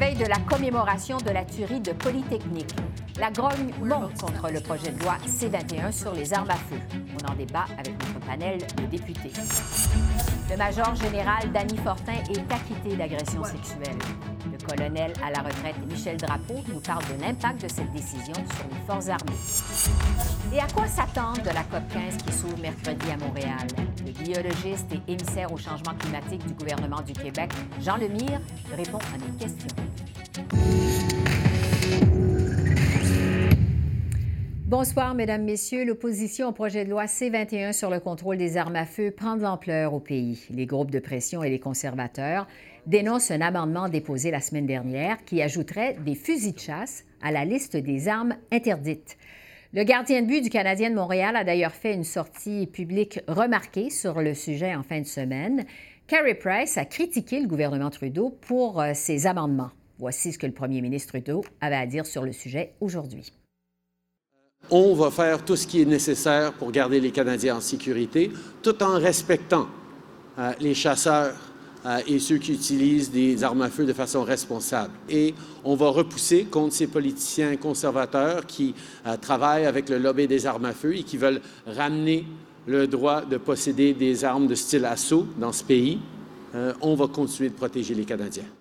Veille de la commémoration de la tuerie de Polytechnique, la grogne monte contre le projet de loi C-21 sur les armes à feu. On en débat avec notre panel de députés. Le major général Danny Fortin est acquitté d'agression sexuelle. Colonel à la retraite Michel Drapeau nous parle de l'impact de cette décision sur les forces armées. Et à quoi s'attendre de la COP 15 qui s'ouvre mercredi à Montréal? Le biologiste et émissaire au changement climatique du gouvernement du Québec, Jean Lemire, répond à nos questions. Bonsoir, Mesdames, Messieurs. L'opposition au projet de loi C-21 sur le contrôle des armes à feu prend de l'ampleur au pays. Les groupes de pression et les conservateurs dénoncent un amendement déposé la semaine dernière qui ajouterait des fusils de chasse à la liste des armes interdites. Le gardien de but du Canadien de Montréal a d'ailleurs fait une sortie publique remarquée sur le sujet en fin de semaine. Carey Price a critiqué le gouvernement Trudeau pour euh, ses amendements. Voici ce que le premier ministre Trudeau avait à dire sur le sujet aujourd'hui. On va faire tout ce qui est nécessaire pour garder les Canadiens en sécurité, tout en respectant euh, les chasseurs euh, et ceux qui utilisent des armes à feu de façon responsable. Et on va repousser contre ces politiciens conservateurs qui euh, travaillent avec le lobby des armes à feu et qui veulent ramener le droit de posséder des armes de style assaut dans ce pays. on va continuer de protéger les Canadiens.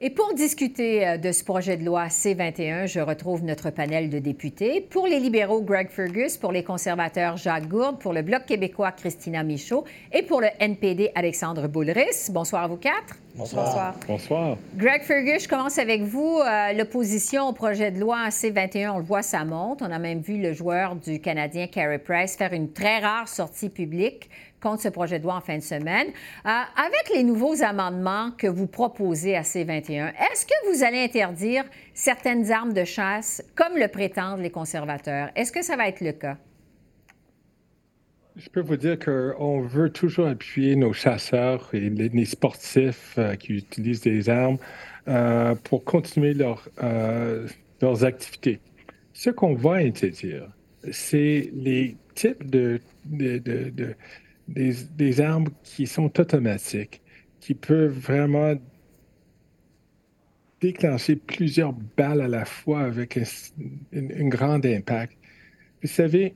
Et pour discuter euh, de ce projet de loi C-21, je retrouve notre panel de députés. Pour les libéraux, Greg Fergus. Pour les conservateurs, Jacques Gourde. Pour le Bloc québécois, Christina Michaud. Et pour le NPD, Alexandre Boulris. Bonsoir à vous quatre. Bonsoir. Bonsoir. Greg Fergus, je commence avec vous. Euh, l'opposition au projet de loi C-21, on le voit, ça monte. On a même vu le joueur du Canadien, Carey Price, faire une très rare sortie publique contre ce projet de loi en fin de semaine. Euh, avec les nouveaux amendements que vous proposez à C-21, est-ce que vous allez interdire certaines armes de chasse comme le prétendent les conservateurs? Est-ce que ça va être le cas? Je peux vous dire qu'on veut toujours appuyer nos chasseurs et les, sportifs euh, qui utilisent des armes euh, pour continuer leur, leurs activités. Ce qu'on va interdire, c'est les types de, de, de des, armes qui sont automatiques, qui peuvent vraiment déclencher plusieurs balles à la fois avec un, grand impact. Vous savez,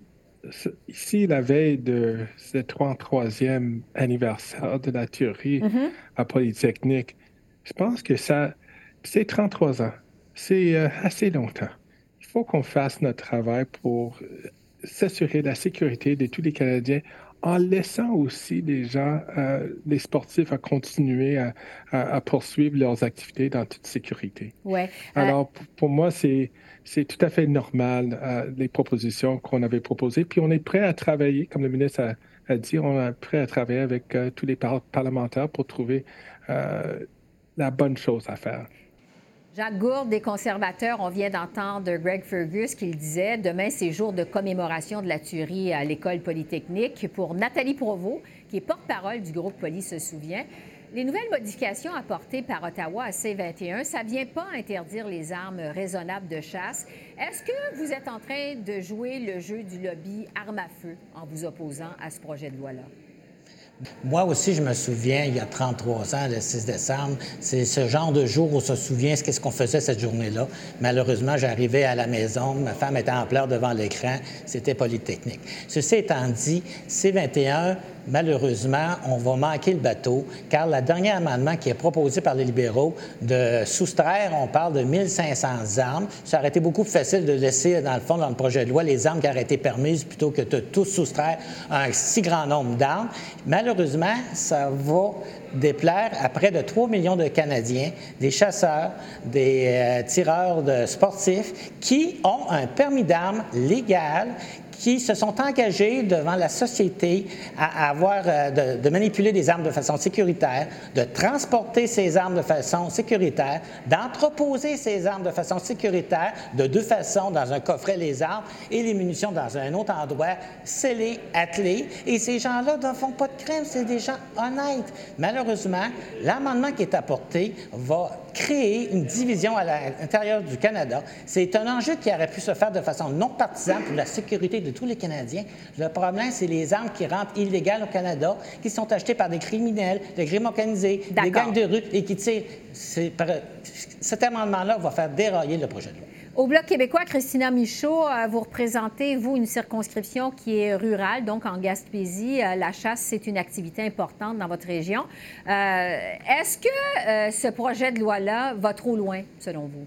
ici, la veille de ce 33e anniversaire de la théorie mm-hmm. à Polytechnique, je pense que ça, c'est 33 ans. C'est euh, assez longtemps. Il faut qu'on fasse notre travail pour euh, s'assurer la sécurité de tous les Canadiens en laissant aussi les gens, euh, les sportifs, à continuer à, poursuivre leurs activités dans toute sécurité. Ouais. Euh, Alors, pour, moi, c'est c'est tout à fait normal euh, les propositions qu'on avait proposées. Puis on est prêt à travailler, comme le ministre a, dit, on est prêt à travailler avec tous les parlementaires pour trouver la bonne chose à faire. Jacques Gourde, des conservateurs, on vient d'entendre Greg Fergus qui le disait. Demain, c'est jour de commémoration de la tuerie à l'École polytechnique. Pour Nathalie Provost, qui est porte-parole du groupe Poly se souvient, les nouvelles modifications apportées par Ottawa à C-21, ça ne vient pas interdire les armes raisonnables de chasse. Est-ce que vous êtes en train de jouer le jeu du lobby arme à feu en vous opposant à ce projet de loi-là? Moi aussi, je me souviens, il y a 33 ans, le 6 décembre, c'est ce genre de jour où on se souvient ce qu'on faisait cette journée-là. Malheureusement, j'arrivais à la maison, ma femme était en pleurs devant l'écran, c'était Polytechnique. Ceci étant dit, C21 malheureusement, on va manquer le bateau, car le dernier amendement qui est proposé par les libéraux de soustraire, on parle de 1500 armes. Ça aurait été beaucoup plus facile de laisser, dans le fond, dans le projet de loi, les armes qui auraient été permises plutôt que de tous soustraire un si grand nombre d'armes. Malheureusement, ça va déplaire à près de 3 millions de Canadiens, des chasseurs, des euh, tireurs de sportifs, qui ont un permis d'armes légal qui se sont engagés devant la société à, avoir, euh, de, manipuler des armes de façon sécuritaire, de transporter ces armes de façon sécuritaire, d'entreposer ces armes de façon sécuritaire de deux façons, dans un coffret les armes et les munitions dans un autre endroit, scellés, attelés. Et ces gens-là ne font pas de crime, c'est des gens honnêtes. Malheureusement, l'amendement qui est apporté va créer une division à l'intérieur du Canada. C'est un enjeu qui aurait pu se faire de façon non partisane pour la sécurité de tous les Canadiens. Le problème, c'est les armes qui rentrent illégales au Canada, qui sont achetées par des criminels, des crimes organisés, des gangs de rue et qui tirent. Cet amendement-là va faire dérailler le projet de loi. Au Bloc québécois, Christina Michaud, euh, vous représentez, vous, une circonscription qui est rurale, donc en Gaspésie. Euh, la chasse, c'est une activité importante dans votre région. Euh, est-ce que ce projet de loi-là va trop loin, selon vous?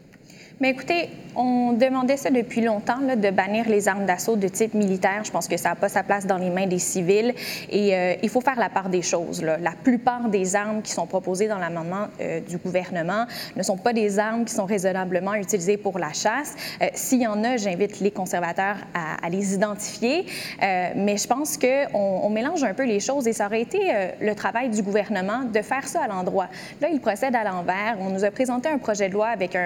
Mais écoutez, on demandait ça depuis longtemps, de bannir les armes d'assaut de type militaire. Je pense que ça n'a pas sa place dans les mains des civils. Et euh, il faut faire la part des choses. La plupart des armes qui sont proposées dans l'amendement euh, du gouvernement ne sont pas des armes qui sont raisonnablement utilisées pour la chasse. Euh, s'il y en a, j'invite les conservateurs à, les identifier. mais je pense qu'on on mélange un peu les choses et ça aurait été le travail du gouvernement de faire ça à l'endroit. Là, il procède à l'envers. On nous a présenté un projet de loi avec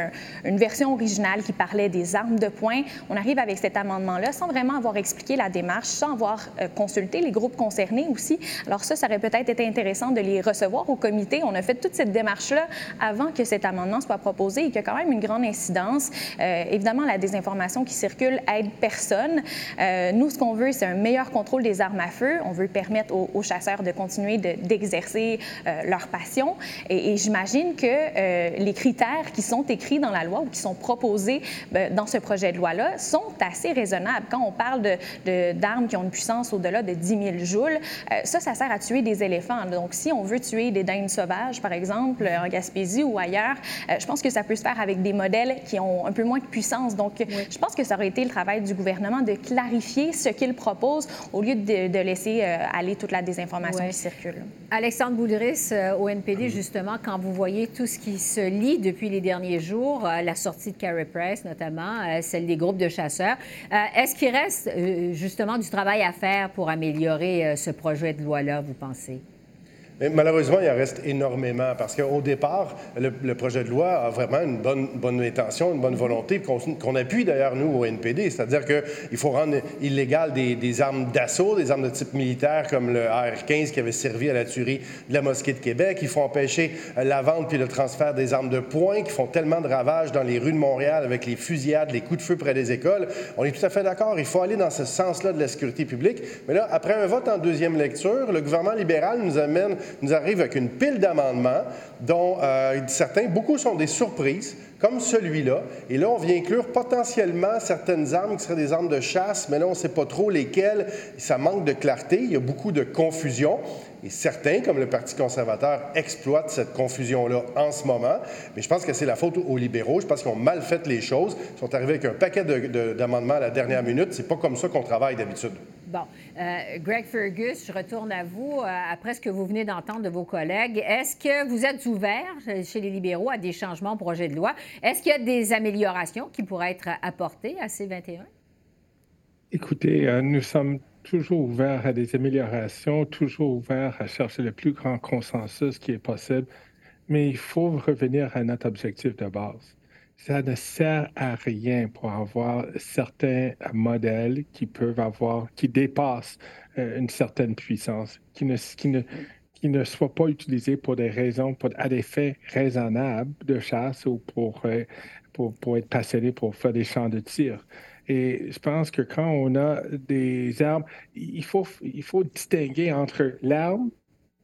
une version originale qui parlait des armes de poing. On arrive avec cet amendement-là sans vraiment avoir expliqué la démarche, sans avoir euh, consulté les groupes concernés aussi. Alors ça, ça aurait peut-être été intéressant de les recevoir au comité. On a fait toute cette démarche-là avant que cet amendement soit proposé et qui a quand même une grande incidence. Euh, évidemment, la désinformation qui circule aide personne. Euh, nous, ce qu'on veut, c'est un meilleur contrôle des armes à feu. On veut permettre aux, chasseurs de continuer d'exercer leur passion. Et j'imagine que les critères qui sont écrits dans la loi ou qui sont proposés ben, dans ce projet de loi-là sont assez raisonnables. Quand on parle d'armes de, qui ont une puissance au-delà de 10 000 joules, euh, ça, ça sert à tuer des éléphants. Donc, si on veut tuer des dindes sauvages, par exemple, en Gaspésie ou ailleurs, euh, je pense que ça peut se faire avec des modèles qui ont un peu moins de puissance. Donc, je pense que ça aurait été le travail du gouvernement de clarifier ce qu'il propose au lieu de, laisser euh, aller toute la désinformation qui circule. Alexandre Boulris, au NPD, justement, quand vous voyez tout ce qui se lit depuis les derniers jours, la sortie de Carey Price, notamment, euh, celle des groupes de chasseurs. Euh, est-ce qu'il reste euh, justement du travail à faire pour améliorer ce projet de loi-là, vous pensez? Malheureusement, il en reste énormément parce qu'au départ, le, projet de loi a vraiment une bonne, bonne intention, une bonne volonté qu'on appuie d'ailleurs, nous, au NPD. C'est-à-dire qu'il faut rendre illégal des, armes d'assaut, des armes de type militaire comme le AR-15 qui avait servi à la tuerie de la mosquée de Québec. Il faut empêcher la vente puis le transfert des armes de poing qui font tellement de ravages dans les rues de Montréal avec les fusillades, les coups de feu près des écoles. On est tout à fait d'accord. Il faut aller dans ce sens-là de la sécurité publique. Mais là, après un vote en deuxième lecture, le gouvernement libéral nous amène nous arrive avec une pile d'amendements dont euh, certains, beaucoup sont des surprises, comme celui-là. Et là, on vient inclure potentiellement certaines armes qui seraient des armes de chasse, mais là, on ne sait pas trop lesquelles. Ça manque de clarté, il y a beaucoup de confusion. Et certains, comme le Parti conservateur, exploitent cette confusion-là en ce moment. Mais je pense que c'est la faute aux libéraux. Je pense qu'ils ont mal fait les choses. Ils sont arrivés avec un paquet d'amendements à la dernière minute. C'est pas comme ça qu'on travaille d'habitude. Bon. Euh, Greg Fergus, je retourne à vous. Euh, après ce que vous venez d'entendre de vos collègues, est-ce que vous êtes ouvert chez les libéraux à des changements au projet de loi? Est-ce qu'il y a des améliorations qui pourraient être apportées à C-21? Écoutez, euh, nous sommes toujours ouverts à des améliorations, toujours ouverts à chercher le plus grand consensus qui est possible, mais il faut revenir à notre objectif de base ça ne sert à rien pour avoir certains modèles qui peuvent avoir, qui dépassent euh, une certaine puissance, qui ne, qui, ne, qui ne soient pas utilisés pour des raisons, pour, à des faits raisonnables de chasse ou pour, euh, pour, pour, être passionné pour faire des champs de tir. Et je pense que quand on a des armes, il faut, il faut distinguer entre l'arme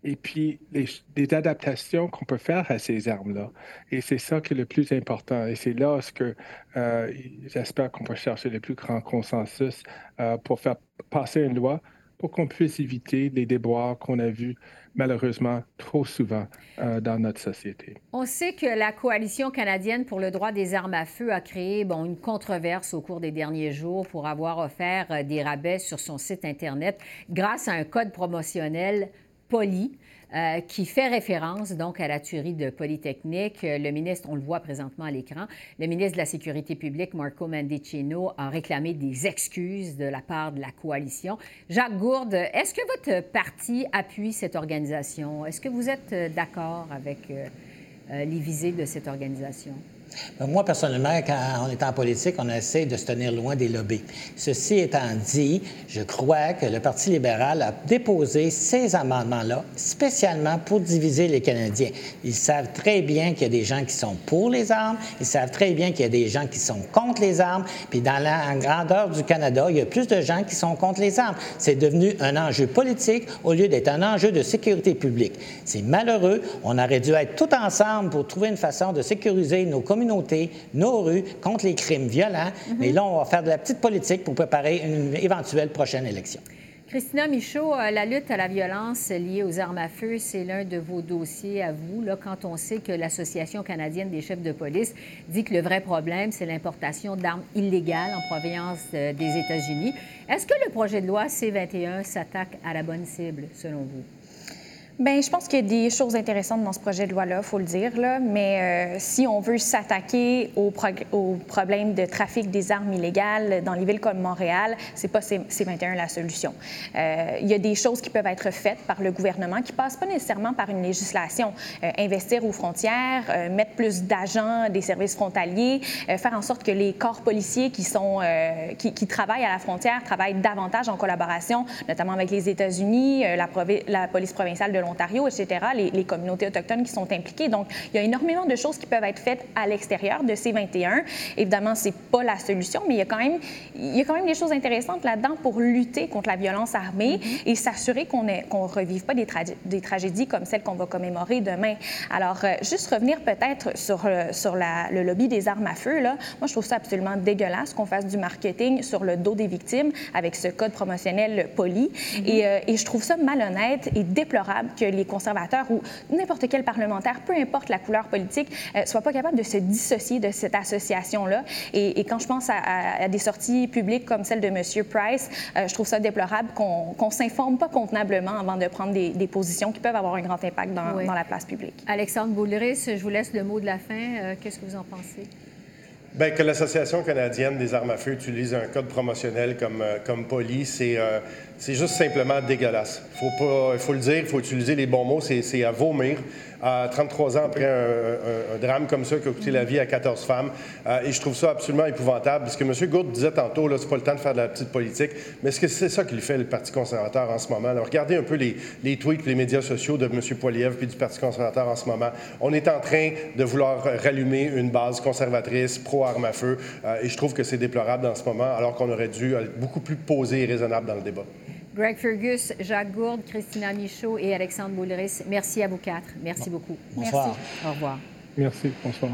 et puis les, adaptations qu'on peut faire à ces armes-là. Et c'est ça qui est le plus important. Et c'est là ce que euh, j'espère qu'on va chercher le plus grand consensus euh, pour faire passer une loi pour qu'on puisse éviter les déboires qu'on a vus malheureusement trop souvent euh, dans notre société. On sait que la Coalition canadienne pour le droit des armes à feu a créé une controverse au cours des derniers jours pour avoir offert des rabais sur son site Internet grâce à un code promotionnel Poli. Euh, qui fait référence donc à la tuerie de Polytechnique. Le ministre, on le voit présentement à l'écran, le ministre de la Sécurité publique, Marco Mendicino, a réclamé des excuses de la part de la coalition. Jacques Gourde, est-ce que votre parti appuie cette organisation? Est-ce que vous êtes euh, d'accord avec euh, les visées de cette organisation? Ben, moi, personnellement, quand on est en politique, on essaie de se tenir loin des lobbies. Ceci étant dit, je crois que le Parti libéral a déposé ces amendements-là spécialement pour diviser les Canadiens. Ils savent très bien qu'il y a des gens qui sont pour les armes, ils savent très bien qu'il y a des gens qui sont contre les armes, puis dans la grandeur du Canada, il y a plus de gens qui sont contre les armes. C'est devenu un enjeu politique au lieu d'être un enjeu de sécurité publique. C'est malheureux. On aurait dû être tout ensemble pour trouver une façon de sécuriser nos communautés nos rues contre les crimes violents. Mhm. Mais là, on va faire de la petite politique pour préparer une éventuelle prochaine élection. Christina Michaud, euh, la lutte à la violence liée aux armes à feu, c'est l'un de vos dossiers à vous, là, quand on sait que l'Association canadienne des chefs de police dit que le vrai problème, c'est l'importation d'armes illégales en provenance euh, des États-Unis. Est-ce que le projet de loi C-21 s'attaque à la bonne cible, selon vous? Bien, je pense qu'il y a des choses intéressantes dans ce projet de loi-là, il faut le dire, mais euh, si on veut s'attaquer au, au, problème de trafic des armes illégales dans les villes comme Montréal, c'est pas C21 la solution. Euh, il y a des choses qui peuvent être faites par le gouvernement qui passent pas nécessairement par une législation. Euh, investir aux frontières, mettre plus d'agents des services frontaliers, faire en sorte que les corps policiers qui, travaillent à la frontière travaillent davantage en collaboration, notamment avec les États-Unis, la, la police provinciale de l'Ontario, etc., les, communautés autochtones qui sont impliquées. Donc, il y a énormément de choses qui peuvent être faites à l'extérieur de ces 21. Évidemment, c'est pas la solution, mais il y a quand même, il y a quand même des choses intéressantes là-dedans pour lutter contre la violence armée mm-hmm. et s'assurer qu'on ne revive pas des, des, tragédies comme celles qu'on va commémorer demain. Alors, euh, juste revenir peut-être sur, euh, sur la, le lobby des armes à feu, là, moi, je trouve ça absolument dégueulasse qu'on fasse du marketing sur le dos des victimes avec ce code promotionnel poli. Mm-hmm. et, euh, et je trouve ça malhonnête et déplorable que les conservateurs ou n'importe quel parlementaire, peu importe la couleur politique, ne euh, soit pas capable de se dissocier de cette association-là. Et, quand je pense à, des sorties publiques comme celle de M. Price, euh, je trouve ça déplorable qu'on ne s'informe pas convenablement avant de prendre des, positions qui peuvent avoir un grand impact dans, la place publique. Alexandre Boulris, je vous laisse le mot de la fin. Euh, qu'est-ce que vous en pensez? Bien, que l'Association canadienne des armes à feu utilise un code promotionnel comme, comme poli, c'est c'est juste simplement dégueulasse. Il faut, faut le dire, il faut utiliser les bons mots, c'est à vomir. À 33 ans après un, drame comme ça qui a coûté la vie à 14 femmes. Euh, et je trouve ça absolument épouvantable. Ce que M. Gourde disait tantôt, c'est pas le temps de faire de la petite politique, mais est-ce que c'est ça qu'il fait le Parti conservateur en ce moment? Alors, regardez un peu les, tweets, les médias sociaux de M. Poiliev puis du Parti conservateur en ce moment. On est en train de vouloir rallumer une base conservatrice pro-armes à feu, euh, et je trouve que c'est déplorable en ce moment, alors qu'on aurait dû être beaucoup plus posé et raisonnable dans le débat. Greg Fergus, Jacques Gourde, Christina Michaud et Alexandre Boulris, merci à vous quatre. Merci beaucoup. Bonsoir. Merci. Au revoir. Merci. Bonsoir.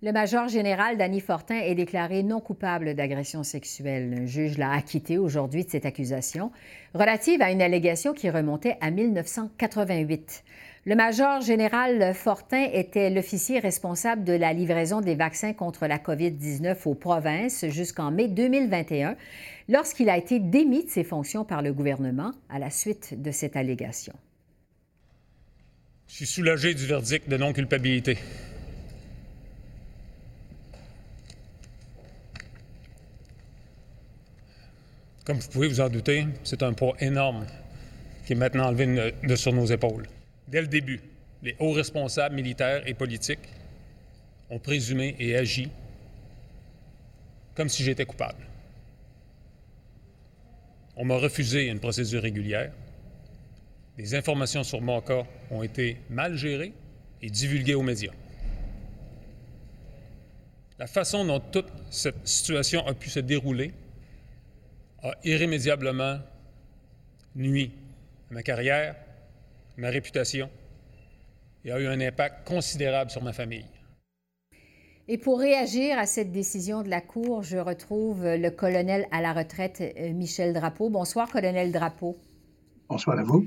Le major général Danny Fortin est déclaré non coupable d'agression sexuelle. Un juge l'a acquitté aujourd'hui de cette accusation, relative à une allégation qui remontait à 1988. Le major général Fortin était l'officier responsable de la livraison des vaccins contre la COVID-19 aux provinces jusqu'en mai 2021, lorsqu'il a été démis de ses fonctions par le gouvernement à la suite de cette allégation. Je suis soulagé du verdict de non-culpabilité. Comme vous pouvez vous en douter, c'est un poids énorme qui est maintenant enlevé de sur nos épaules. Dès le début, les hauts responsables militaires et politiques ont présumé et agi comme si j'étais coupable. On m'a refusé une procédure régulière. Les informations sur mon cas ont été mal gérées et divulguées aux médias. La façon dont toute cette situation a pu se dérouler a irrémédiablement nuit à ma carrière, ma réputation et a eu un impact considérable sur ma famille. Et pour réagir à cette décision de la Cour, je retrouve le colonel à la retraite, euh, Michel Drapeau. Bonsoir, colonel Drapeau. Bonsoir à vous.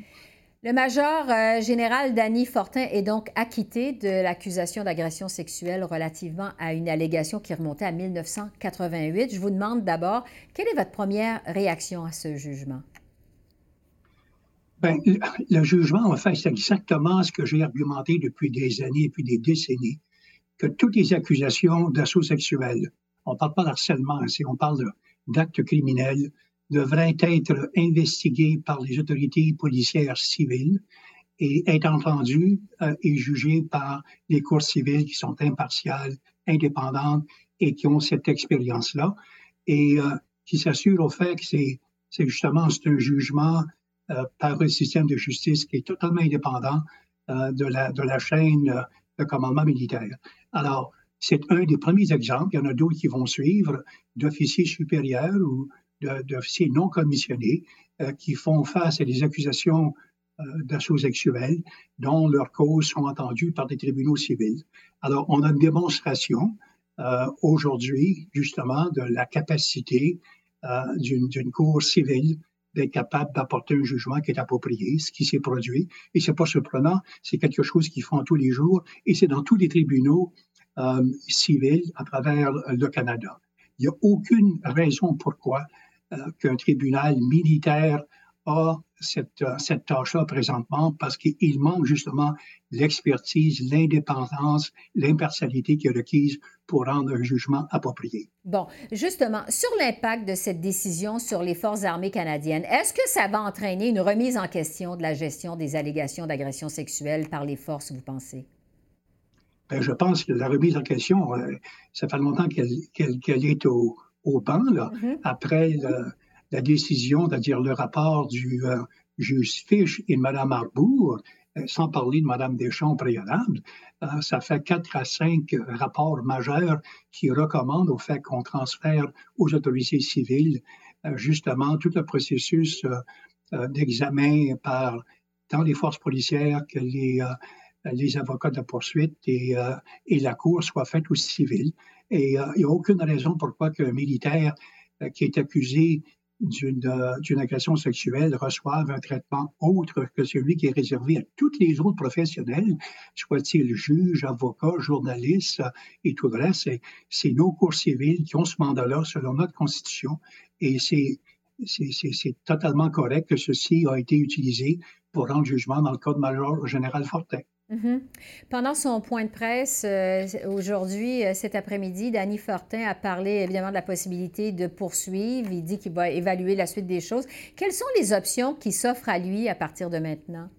Le major euh, général Danny Fortin est donc acquitté de l'accusation d'agression sexuelle relativement à une allégation qui remontait à 1988. Je vous demande d'abord, quelle est votre première réaction à ce jugement? Bien, le jugement, en fait, c'est exactement ce que j'ai argumenté depuis des années, depuis des décennies, que toutes les accusations d'assaut sexuel, on ne parle pas d'harcèlement, on parle d'actes criminels, devrait être investigué par les autorités policières civiles et être entendu euh, et jugé par les cours civiles qui sont impartiales, indépendantes et qui ont cette expérience-là. Et euh, qui s'assurent au fait que c'est, justement un jugement par un système de justice qui est totalement indépendant de, la, de la chaîne de commandement militaire. Alors, c'est un des premiers exemples. Il y en a d'autres qui vont suivre d'officiers supérieurs ou d'officiers non commissionnés euh, qui font face à des accusations euh, d'assaut sexuel dont leurs causes sont entendues par des tribunaux civils. Alors, on a une démonstration euh, aujourd'hui, justement, de la capacité d'une cour civile d'être capable d'apporter un jugement qui est approprié, ce qui s'est produit. Et c'est pas surprenant, c'est quelque chose qu'ils font tous les jours et c'est dans tous les tribunaux civils à travers le Canada. Il n'y a aucune raison pourquoi euh, qu'un tribunal militaire a cette, euh, cette tâche-là présentement parce qu'il manque justement l'expertise, l'indépendance, l'impartialité qui est requise pour rendre un jugement approprié. Bon, justement, sur l'impact de cette décision sur les forces armées canadiennes, est-ce que ça va entraîner une remise en question de la gestion des allégations d'agression sexuelle par les forces, vous pensez? Bien, je pense que la remise en question, euh, ça fait longtemps qu'elle est au, au banc, là, mm-hmm. après la décision, c'est-à-dire le rapport du euh, juge Fish et Mme Arbour, euh, sans parler de Mme Deschamps préalable, euh, ça fait quatre à cinq rapports majeurs qui recommandent au fait qu'on transfère aux autorités civiles justement tout le processus d'examen par tant les forces policières que les, les avocats de poursuite et, et la Cour soit faite aux civils. Et il n'y a aucune raison pourquoi qu'un militaire qui est accusé d'une agression sexuelle reçoive un traitement autre que celui qui est réservé à tous les autres professionnels, soit-il juge, avocat, journaliste et tout le reste. C'est nos cours civils qui ont ce mandat-là selon notre Constitution et c'est totalement correct que ceci a été utilisé pour rendre jugement dans le cas de Major Général Fortin. Mhm. Pendant son point de presse euh, aujourd'hui, euh, cet après-midi, Danny Fortin a parlé évidemment de la possibilité de poursuivre. Il dit qu'il va évaluer la suite des choses. Quelles sont les options qui s'offrent à lui à partir de maintenant?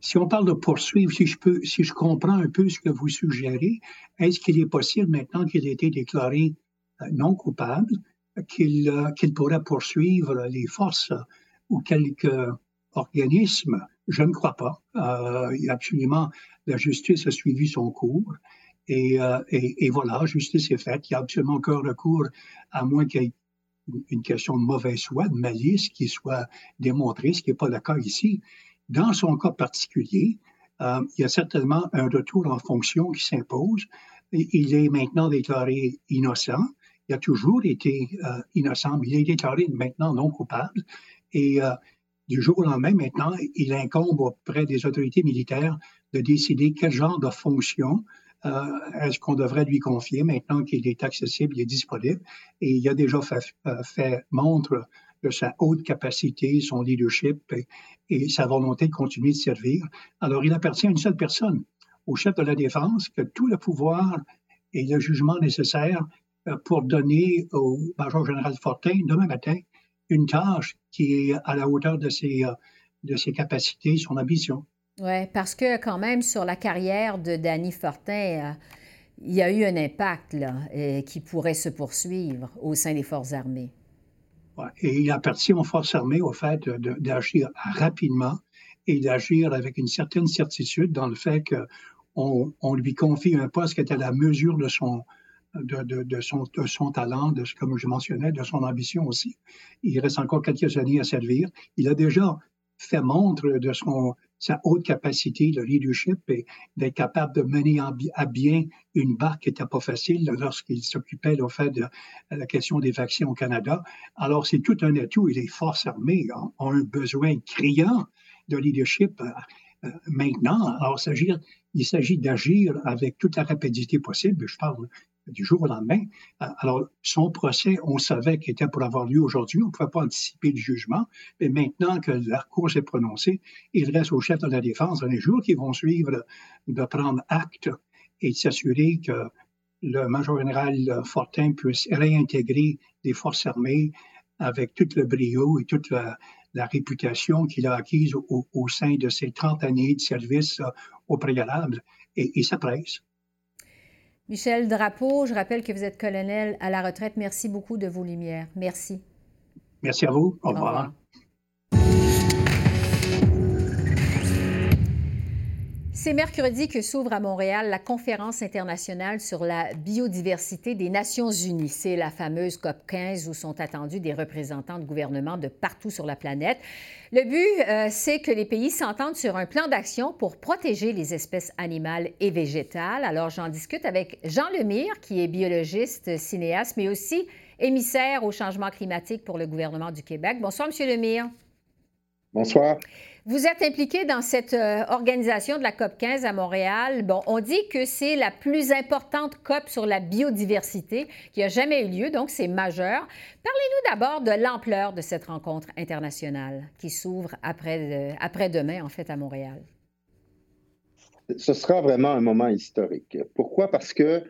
Si on parle de poursuivre, si je, peux, si je comprends un peu ce que vous suggérez, est-ce qu'il est possible maintenant qu'il ait été déclaré euh, non coupable, qu'il pourrait poursuivre les forces ou quelques organismes je ne crois pas. Euh, absolument, la justice a suivi son cours. Et, euh, voilà, justice est faite. Il y a absolument encore recours, à moins qu'il y ait une question de mauvaise foi, de malice qui soit démontrée, ce qui n'est pas le cas ici. Dans son cas particulier, euh, il y a certainement un retour en fonction qui s'impose. Il est maintenant déclaré innocent. Il a toujours été innocent, mais il est déclaré maintenant non coupable. Et euh, du jour au lendemain, maintenant, il incombe auprès des autorités militaires de décider quel genre de fonction euh, est-ce qu'on devrait lui confier maintenant qu'il est accessible, il est disponible. Et il a déjà euh, fait, montre de sa haute capacité, son leadership et, sa volonté de continuer de servir. Alors, il appartient à une seule personne, au chef de la défense, que tout le pouvoir et le jugement nécessaire euh, pour donner au major général Fortin, demain matin, une tâche qui est à la hauteur de ses, euh, de ses capacités, son ambition. Oui, parce que quand même, sur la carrière de Danny Fortin, euh, il y a eu un impact là, qui pourrait se poursuivre au sein des forces armées. Ouais, et il appartient aux forces armées au fait d'agir rapidement et d'agir avec une certaine certitude dans le fait qu'on on lui confie un poste qui est à la mesure de son, de, de, son, de, talent, de, comme je mentionnais, de son ambition aussi. Il reste encore quelques années à servir. Il a déjà fait montre de son, sa haute capacité de leadership et d'être capable de mener à bien une barque qui n'était pas facile lorsqu'il s'occupait au fait de la question des vaccins au Canada. Alors, c'est tout un atout et les forces armées ont, ont un besoin criant de leadership maintenant. Alors, il s'agit d'agir avec toute la rapidité possible. Je parle du jour au lendemain. Alors, son procès, on savait qu'il était pour avoir lieu aujourd'hui. On ne pouvait pas anticiper le jugement. Mais maintenant que la Cour s'est prononcée, il reste au chef de la défense dans les jours qui vont suivre de prendre acte et de s'assurer que le major général Fortin puisse réintégrer les forces armées avec tout le brio et toute la, réputation qu'il a acquise au, sein de ses 30 années de service euh, au préalable. Et, et presse. Michel Drapeau, je rappelle que vous êtes colonel à la retraite. Merci beaucoup de vos lumières. Merci. Merci à vous. Au revoir. C'est mercredi que s'ouvre à Montréal la conférence internationale sur la biodiversité des Nations unies. C'est la fameuse COP 15 où sont attendus des représentants de gouvernements de partout sur la planète. Le but, euh, c'est que les pays s'entendent sur un plan d'action pour protéger les espèces animales et végétales. Alors, j'en discute avec Jean Lemire, qui est biologiste, cinéaste, mais aussi émissaire au changement climatique pour le gouvernement du Québec. Bonsoir, Monsieur Lemire. Bonsoir. Vous êtes impliqué dans cette euh, organisation de la COP 15 à Montréal. Bon, on dit que c'est la plus importante COP sur la biodiversité qui a jamais eu lieu, donc c'est majeur. Parlez-nous d'abord de l'ampleur de cette rencontre internationale qui s'ouvre après, euh, après demain, en fait, à Montréal. Ce sera vraiment un moment historique. Pourquoi? Parce que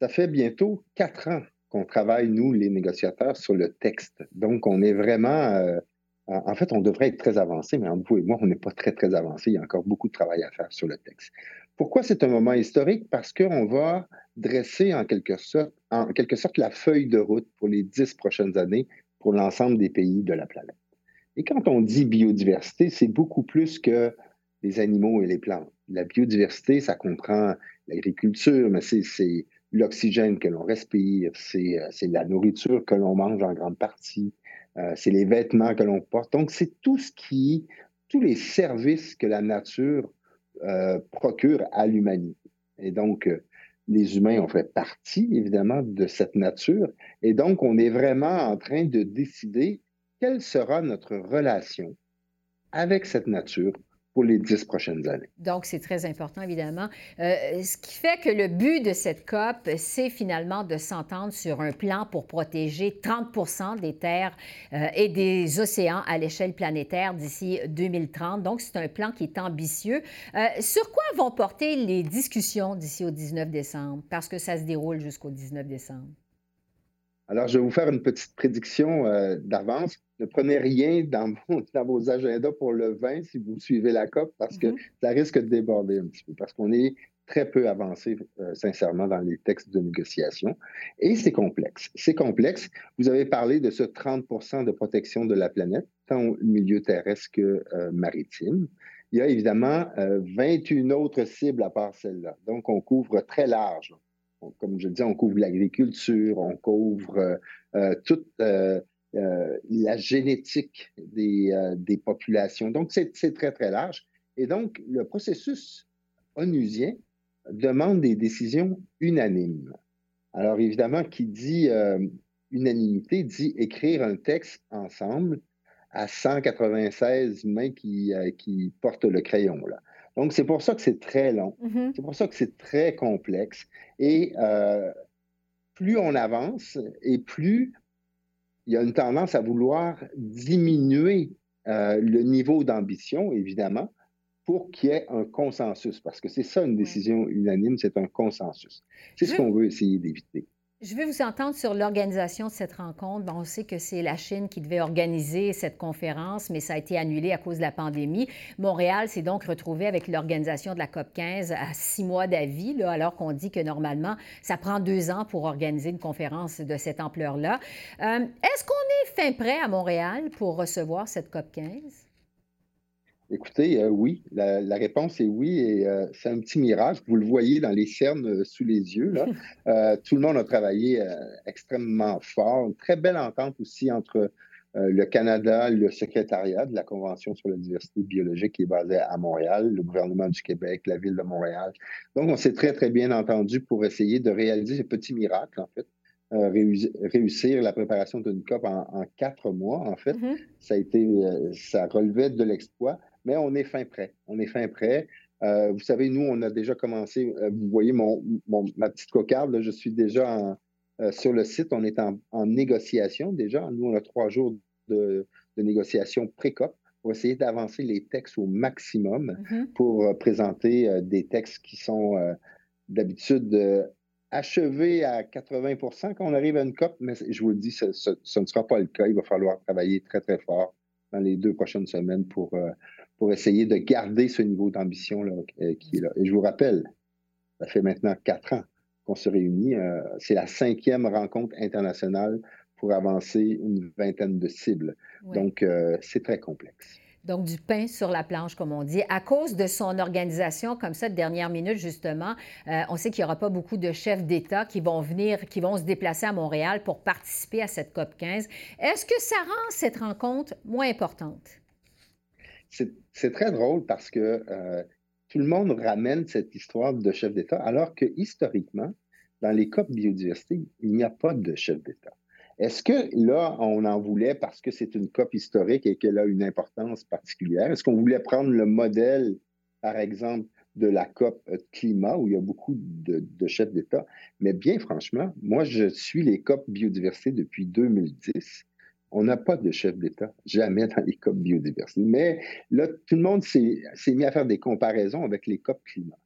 ça fait bientôt quatre ans qu'on travaille, nous, les négociateurs, sur le texte. Donc, on est vraiment... Euh, en fait, on devrait être très avancé, mais entre vous et moi, on n'est pas très, très avancé. Il y a encore beaucoup de travail à faire sur le texte. Pourquoi c'est un moment historique? Parce qu'on va dresser en quelque, sorte, en quelque sorte la feuille de route pour les dix prochaines années pour l'ensemble des pays de la planète. Et quand on dit biodiversité, c'est beaucoup plus que les animaux et les plantes. La biodiversité, ça comprend l'agriculture, mais c'est l'oxygène que l'on respire, c'est la nourriture que l'on mange en grande partie, euh, c'est les vêtements que l'on porte. Donc, c'est tout ce qui, tous les services que la nature euh, procure à l'humanité. Et donc, euh, les humains ont fait partie, évidemment, de cette nature. Et donc, on est vraiment en train de décider quelle sera notre relation avec cette nature pour les dix prochaines années. Donc, c'est très important, évidemment. Euh, ce qui fait que le but de cette COP, c'est finalement de s'entendre sur un plan pour protéger 30 des terres euh, et des océans à l'échelle planétaire d'ici 2030. Donc, c'est un plan qui est ambitieux. Euh, sur quoi vont porter les discussions d'ici au 19 décembre? Parce que ça se déroule jusqu'au 19 décembre. Alors, je vais vous faire une petite prédiction d'avance ne prenez rien dans, vos agendas pour le 20 si vous suivez la COP parce que mm-hmm. ça risque de déborder un petit peu, parce qu'on est très peu avancé, euh, sincèrement, dans les textes de négociation. Et c'est complexe. C'est complexe. Vous avez parlé de ce 30% de protection de la planète, tant au milieu terrestre que euh, maritime. Il y a évidemment 21 euh, autres cibles à part celle-là. Donc, on couvre très large. comme je disais, on couvre l'agriculture, on couvre toute la génétique des, euh, des populations. Donc, c'est très, très large. Et donc, le processus onusien demande des décisions unanimes. Alors, évidemment, qui dit euh, unanimité dit écrire un texte ensemble à 196 mains qui, qui portent le crayon. Là. Donc, c'est pour ça que c'est très long. Mm-hmm. C'est pour ça que c'est très complexe. Et plus on avance et plus il y a une tendance à vouloir diminuer euh, le niveau d'ambition, évidemment, pour qu'il y ait un consensus, parce que c'est ça une décision unanime, c'est un consensus. C'est ce qu'on veut essayer d'éviter. Je vais vous entendre sur l'organisation de cette rencontre. on sait que c'est la Chine qui devait organiser cette conférence, mais ça a été annulé à cause de la pandémie. Montréal s'est donc retrouvé avec l'organisation de la COP 15 à six mois d'avis, alors qu'on dit que normalement, ça prend deux ans pour organiser une conférence de cette ampleur-là. Euh, est-ce qu'on est fin prêt à Montréal pour recevoir cette COP 15? Écoutez, euh, oui, la, réponse est oui, et euh, c'est un petit mirage. Vous le voyez dans les cernes euh, sous les yeux. Là. tout le monde a travaillé extrêmement fort. Une très belle entente aussi entre le Canada, le secrétariat de la Convention sur la diversité biologique qui est basé à Montréal, le gouvernement du Québec, la ville de Montréal. Donc, on s'est très, très bien entendu pour essayer de réaliser ce petit miracle, en fait, euh, réussir la préparation d'une COP en, quatre mois, en fait. Mm-hmm. Ça a été, euh, ça relevait de l'exploit. Mais on est fin prêt. On est fin prêt. Euh, vous savez, nous, on a déjà commencé, euh, vous voyez mon, ma petite cocarde, je suis déjà sur le site, on est en, négociation déjà. Nous, on a trois jours de, négociation pré-COP pour essayer d'avancer les textes au maximum mm-hmm. pour présenter des textes qui sont d'habitude achevé à 80% quand on arrive à une COP, mais je vous le dis, ce, ne sera pas le cas. Il va falloir travailler très, très fort dans les deux prochaines semaines pour, euh, pour essayer de garder ce niveau d'ambition euh, qui est là. Et je vous rappelle, ça fait maintenant quatre ans qu'on se réunit. Euh, c'est la cinquième rencontre internationale pour avancer une vingtaine de cibles. Donc, c'est très complexe donc du pain sur la planche, comme on dit. À cause de son organisation comme ça de dernière minute, justement, euh, on sait qu'il n'y aura pas beaucoup de chefs d'État qui vont venir, qui vont se déplacer à Montréal pour participer à cette COP 15. Est-ce que ça rend cette rencontre moins importante? C'est très drôle parce que euh, tout le monde ramène cette histoire de chef d'État, alors que historiquement, dans les COP biodiversité, il n'y a pas de chef d'État. Est-ce que là, on en voulait parce que c'est une COP historique et qu'elle a une importance particulière? Est-ce qu'on voulait prendre le modèle, par exemple, de la COP climat, où il y a beaucoup de, chefs d'État? Mais bien franchement, moi, je suis les COP biodiversité depuis 2010. On n'a pas de chef d'État, jamais dans les COP biodiversité. Mais là, tout le monde s'est mis à faire des comparaisons avec les COP climat.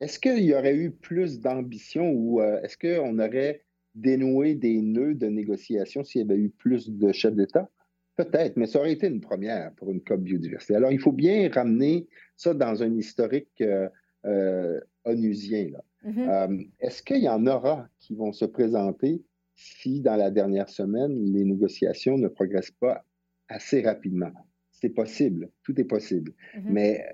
Est-ce qu'il y aurait eu plus d'ambition ou euh, est-ce qu'on aurait dénouer des nœuds de négociation s'il y avait eu plus de chefs d'État? Peut-être, mais ça aurait été une première pour une COP biodiversité. Alors, il faut bien ramener ça dans un historique euh, euh, onusien. Mm-hmm. Est-ce qu'il y en aura qui vont se présenter si, dans la dernière semaine, les négociations ne progressent pas assez rapidement? C'est possible, tout est possible. Mm-hmm. Mais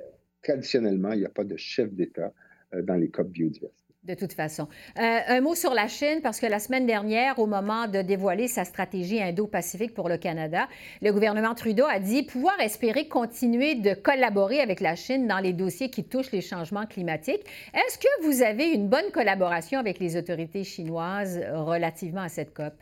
traditionnellement, il n'y a pas de chef d'État dans les COP biodiversité de toute façon. Euh, un mot sur la Chine, parce que la semaine dernière, au moment de dévoiler sa stratégie Indo-Pacifique pour le Canada, le gouvernement Trudeau a dit pouvoir espérer continuer de collaborer avec la Chine dans les dossiers qui touchent les changements climatiques. Est-ce que vous avez une bonne collaboration avec les autorités chinoises relativement à cette COP?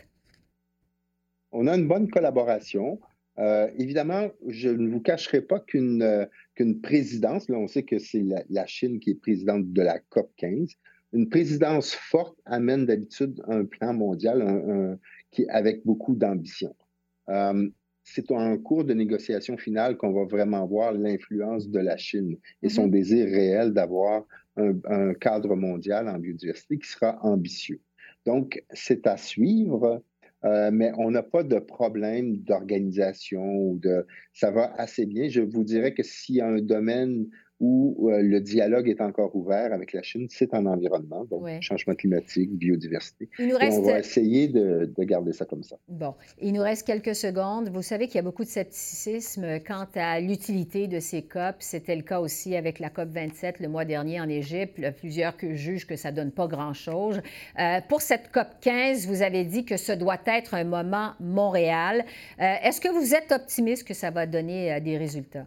On a une bonne collaboration. Euh, évidemment, je ne vous cacherai pas qu'une euh, qu'une présidence, là on sait que c'est la, la, Chine qui est présidente de la COP 15, une présidence forte amène d'habitude un plan mondial qui, avec beaucoup d'ambition. Euh, c'est en cours de négociation finale qu'on va vraiment voir l'influence de la Chine et son mm-hmm. désir réel d'avoir un, cadre mondial en biodiversité qui sera ambitieux. Donc, c'est à suivre, euh, mais on n'a pas de problème d'organisation ou de. Ça va assez bien. Je vous dirais que s'il y a un domaine où euh, le dialogue est encore ouvert avec la Chine, c'est en environnement, donc changement climatique, biodiversité. on va essayer de, garder ça comme ça. Bon, il nous reste quelques secondes. Vous savez qu'il y a beaucoup de scepticisme quant à l'utilité de ces COP. C'était le cas aussi avec la COP 27 le mois dernier en Égypte. Plusieurs jugent que ça donne pas grand-chose. Euh, pour cette COP 15, vous avez dit que ce doit être un moment Montréal. Euh, est-ce que vous êtes optimiste que ça va donner des résultats?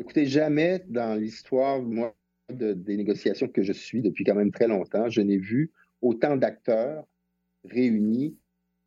Écoutez, jamais dans l'histoire, moi, des négociations que je suis depuis quand même très longtemps, je n'ai vu autant d'acteurs réunis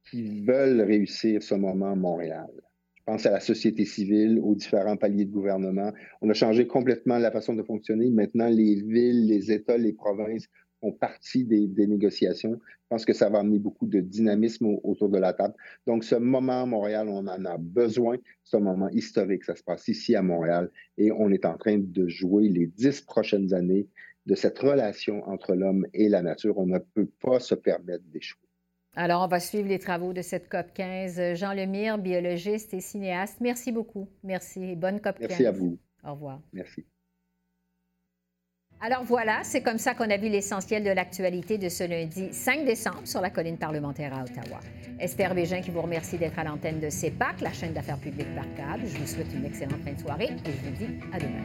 qui veulent réussir ce moment à Montréal. Je pense à la société civile, aux différents paliers de gouvernement. On a changé complètement la façon de fonctionner. Maintenant, les villes, les États, les provinces font partie des, négociations. Je pense que ça va amener beaucoup de dynamisme autour de la table. Donc, ce moment à Montréal, on en a besoin. Ce moment historique, ça se passe ici à Montréal et on est en train de jouer les dix prochaines années de cette relation entre l'homme et la nature. On ne peut pas se permettre d'échouer. Alors, on va suivre les travaux de cette COP 15. Jean Lemire, biologiste et cinéaste, merci beaucoup. Merci. Bonne COP 15. Merci à vous. Au revoir. Merci. Alors voilà, c'est comme ça qu'on a vu l'essentiel de l'actualité de ce lundi 5 décembre sur la colline parlementaire à Ottawa. Esther Bégin qui vous remercie d'être à l'antenne de CEPAC, la chaîne d'affaires publiques par câble. Je vous souhaite une excellente fin de soirée et je vous dis à demain.